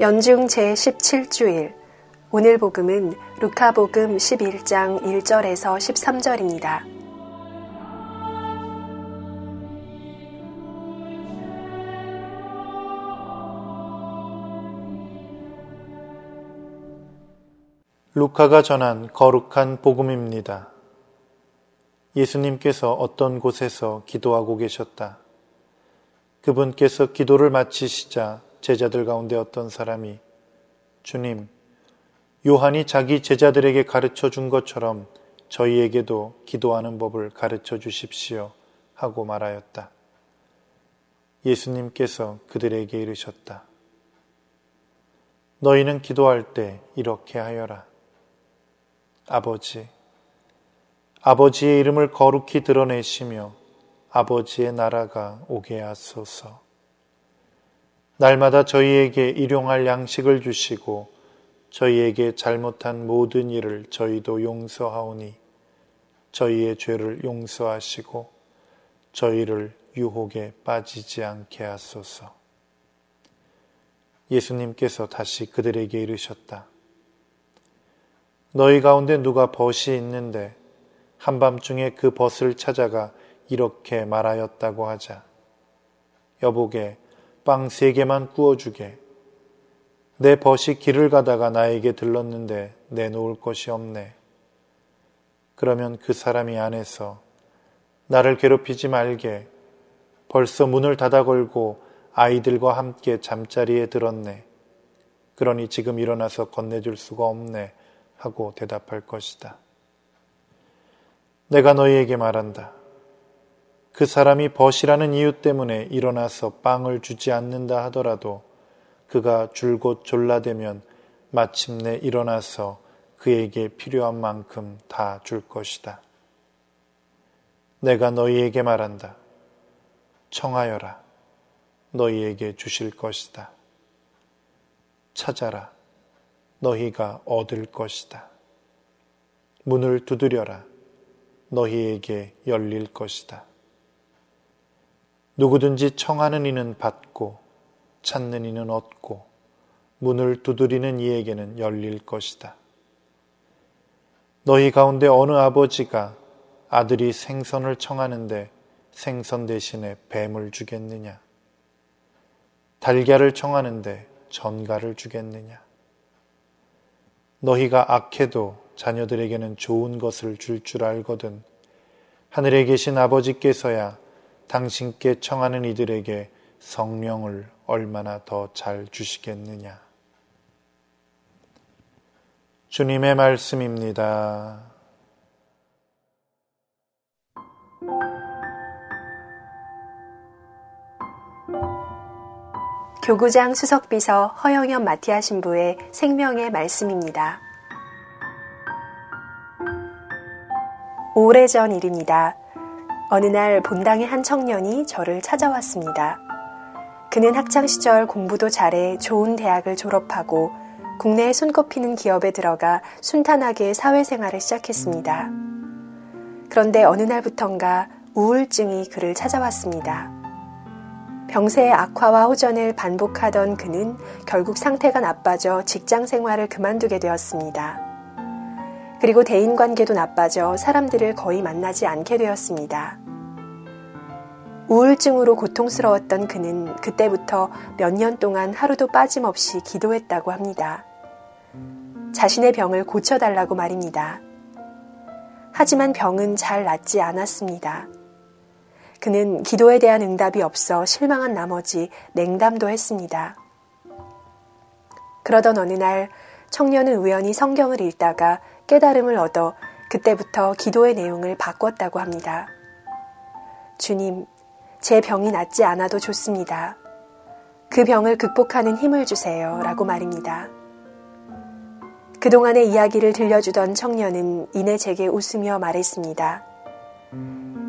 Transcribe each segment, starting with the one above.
연중 제17주일 오늘 복음은 루카복음 11장 1절에서 13절입니다. 루카가 전한 거룩한 복음입니다. 예수님께서 어떤 곳에서 기도하고 계셨다. 그분께서 기도를 마치시자 제자들 가운데 어떤 사람이 주님, 요한이 자기 제자들에게 가르쳐 준 것처럼 저희에게도 기도하는 법을 가르쳐 주십시오 하고 말하였다. 예수님께서 그들에게 이르셨다. 너희는 기도할 때 이렇게 하여라. 아버지, 아버지의 이름을 거룩히 드러내시며 아버지의 나라가 오게 하소서. 날마다 저희에게 일용할 양식을 주시고 저희에게 잘못한 모든 일을 저희도 용서하오니 저희의 죄를 용서하시고 저희를 유혹에 빠지지 않게 하소서. 예수님께서 다시 그들에게 이르셨다. 너희 가운데 누가 벗이 있는데 한밤중에 그 벗을 찾아가 이렇게 말하였다고 하자. 여보게 빵 세 개만 구워주게. 내 벗이 길을 가다가 나에게 들렀는데 내놓을 것이 없네. 그러면 그 사람이 안에서 나를 괴롭히지 말게. 벌써 문을 닫아 걸고 아이들과 함께 잠자리에 들었네. 그러니 지금 일어나서 건네줄 수가 없네. 하고 대답할 것이다. 내가 너희에게 말한다. 그 사람이 벗이라는 이유 때문에 일어나서 빵을 주지 않는다 하더라도 그가 줄곧 졸라대면 마침내 일어나서 그에게 필요한 만큼 다 줄 것이다. 내가 너희에게 말한다. 청하여라. 너희에게 주실 것이다. 찾아라. 너희가 얻을 것이다. 문을 두드려라. 너희에게 열릴 것이다. 누구든지 청하는 이는 받고 찾는 이는 얻고 문을 두드리는 이에게는 열릴 것이다. 너희 가운데 어느 아버지가 아들이 생선을 청하는데 생선 대신에 뱀을 주겠느냐? 달걀을 청하는데 전갈을 주겠느냐? 너희가 악해도 자녀들에게는 좋은 것을 줄줄 줄 알거든 하늘에 계신 아버지께서야 당신께 청하는 이들에게 성령을 얼마나 더 잘 주시겠느냐. 주님의 말씀입니다. 교구장 수석비서 허영현 마티아 신부의 생명의 말씀입니다. 오래전 일입니다. 어느 날 본당의 한 청년이 저를 찾아왔습니다. 그는 학창시절 공부도 잘해 좋은 대학을 졸업하고 국내에 손꼽히는 기업에 들어가 순탄하게 사회생활을 시작했습니다. 그런데 어느 날부턴가 우울증이 그를 찾아왔습니다. 병세의 악화와 호전을 반복하던 그는 결국 상태가 나빠져 직장 생활을 그만두게 되었습니다. 그리고 대인 관계도 나빠져 사람들을 거의 만나지 않게 되었습니다. 우울증으로 고통스러웠던 그는 그때부터 몇 년 동안 하루도 빠짐없이 기도했다고 합니다. 자신의 병을 고쳐달라고 말입니다. 하지만 병은 잘 낫지 않았습니다. 그는 기도에 대한 응답이 없어 실망한 나머지 냉담도 했습니다. 그러던 어느 날 청년은 우연히 성경을 읽다가 깨달음을 얻어 그때부터 기도의 내용을 바꿨다고 합니다. 주님, 제 병이 낫지 않아도 좋습니다. 그 병을 극복하는 힘을 주세요. 라고 말입니다. 그동안의 이야기를 들려주던 청년은 이내 제게 웃으며 말했습니다.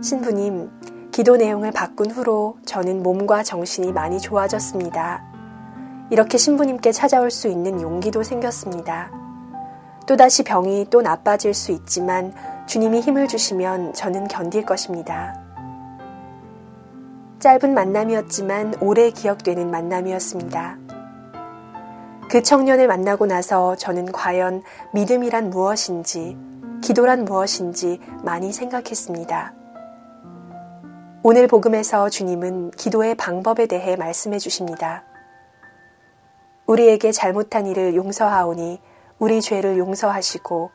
신부님, 기도 내용을 바꾼 후로 저는 몸과 정신이 많이 좋아졌습니다. 이렇게 신부님께 찾아올 수 있는 용기도 생겼습니다. 또다시 병이 또 나빠질 수 있지만 주님이 힘을 주시면 저는 견딜 것입니다. 짧은 만남이었지만 오래 기억되는 만남이었습니다. 그 청년을 만나고 나서 저는 과연 믿음이란 무엇인지, 기도란 무엇인지 많이 생각했습니다. 오늘 복음에서 주님은 기도의 방법에 대해 말씀해 주십니다. 우리에게 잘못한 일을 용서하오니 우리 죄를 용서하시고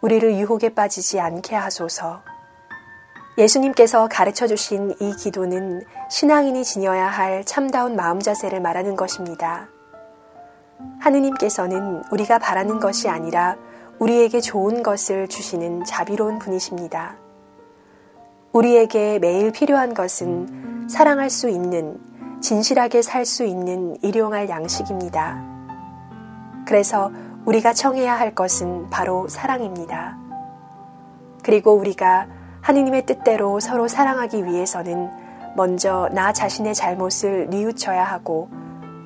우리를 유혹에 빠지지 않게 하소서. 예수님께서 가르쳐 주신 이 기도는 신앙인이 지녀야 할 참다운 마음 자세를 말하는 것입니다. 하느님께서는 우리가 바라는 것이 아니라 우리에게 좋은 것을 주시는 자비로운 분이십니다. 우리에게 매일 필요한 것은 사랑할 수 있는, 진실하게 살 수 있는 일용할 양식입니다. 그래서 우리가 청해야 할 것은 바로 사랑입니다. 그리고 우리가 하느님의 뜻대로 서로 사랑하기 위해서는 먼저 나 자신의 잘못을 뉘우쳐야 하고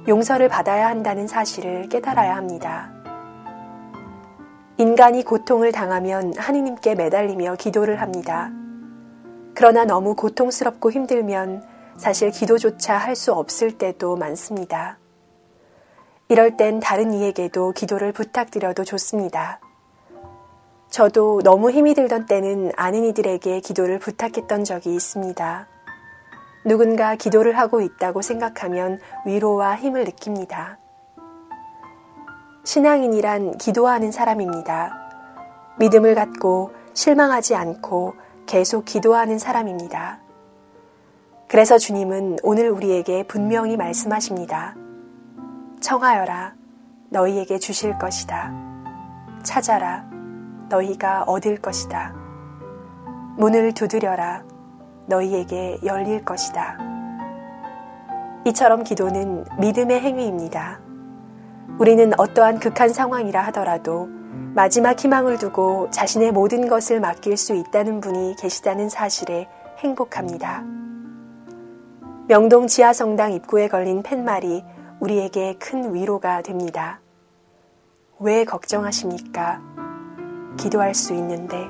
용서를 받아야 한다는 사실을 깨달아야 합니다. 인간이 고통을 당하면 하느님께 매달리며 기도를 합니다. 그러나 너무 고통스럽고 힘들면 사실 기도조차 할 수 없을 때도 많습니다. 이럴 땐 다른 이에게도 기도를 부탁드려도 좋습니다. 저도 너무 힘이 들던 때는 아는 이들에게 기도를 부탁했던 적이 있습니다. 누군가 기도를 하고 있다고 생각하면 위로와 힘을 느낍니다. 신앙인이란 기도하는 사람입니다. 믿음을 갖고 실망하지 않고 계속 기도하는 사람입니다. 그래서 주님은 오늘 우리에게 분명히 말씀하십니다. 청하여라. 너희에게 주실 것이다. 찾아라. 너희가 얻을 것이다. 문을 두드려라. 너희에게 열릴 것이다. 이처럼 기도는 믿음의 행위입니다. 우리는 어떠한 극한 상황이라 하더라도 마지막 희망을 두고 자신의 모든 것을 맡길 수 있다는 분이 계시다는 사실에 행복합니다. 명동 지하성당 입구에 걸린 팻말이 우리에게 큰 위로가 됩니다. 왜 걱정하십니까? 기도할 수 있는데.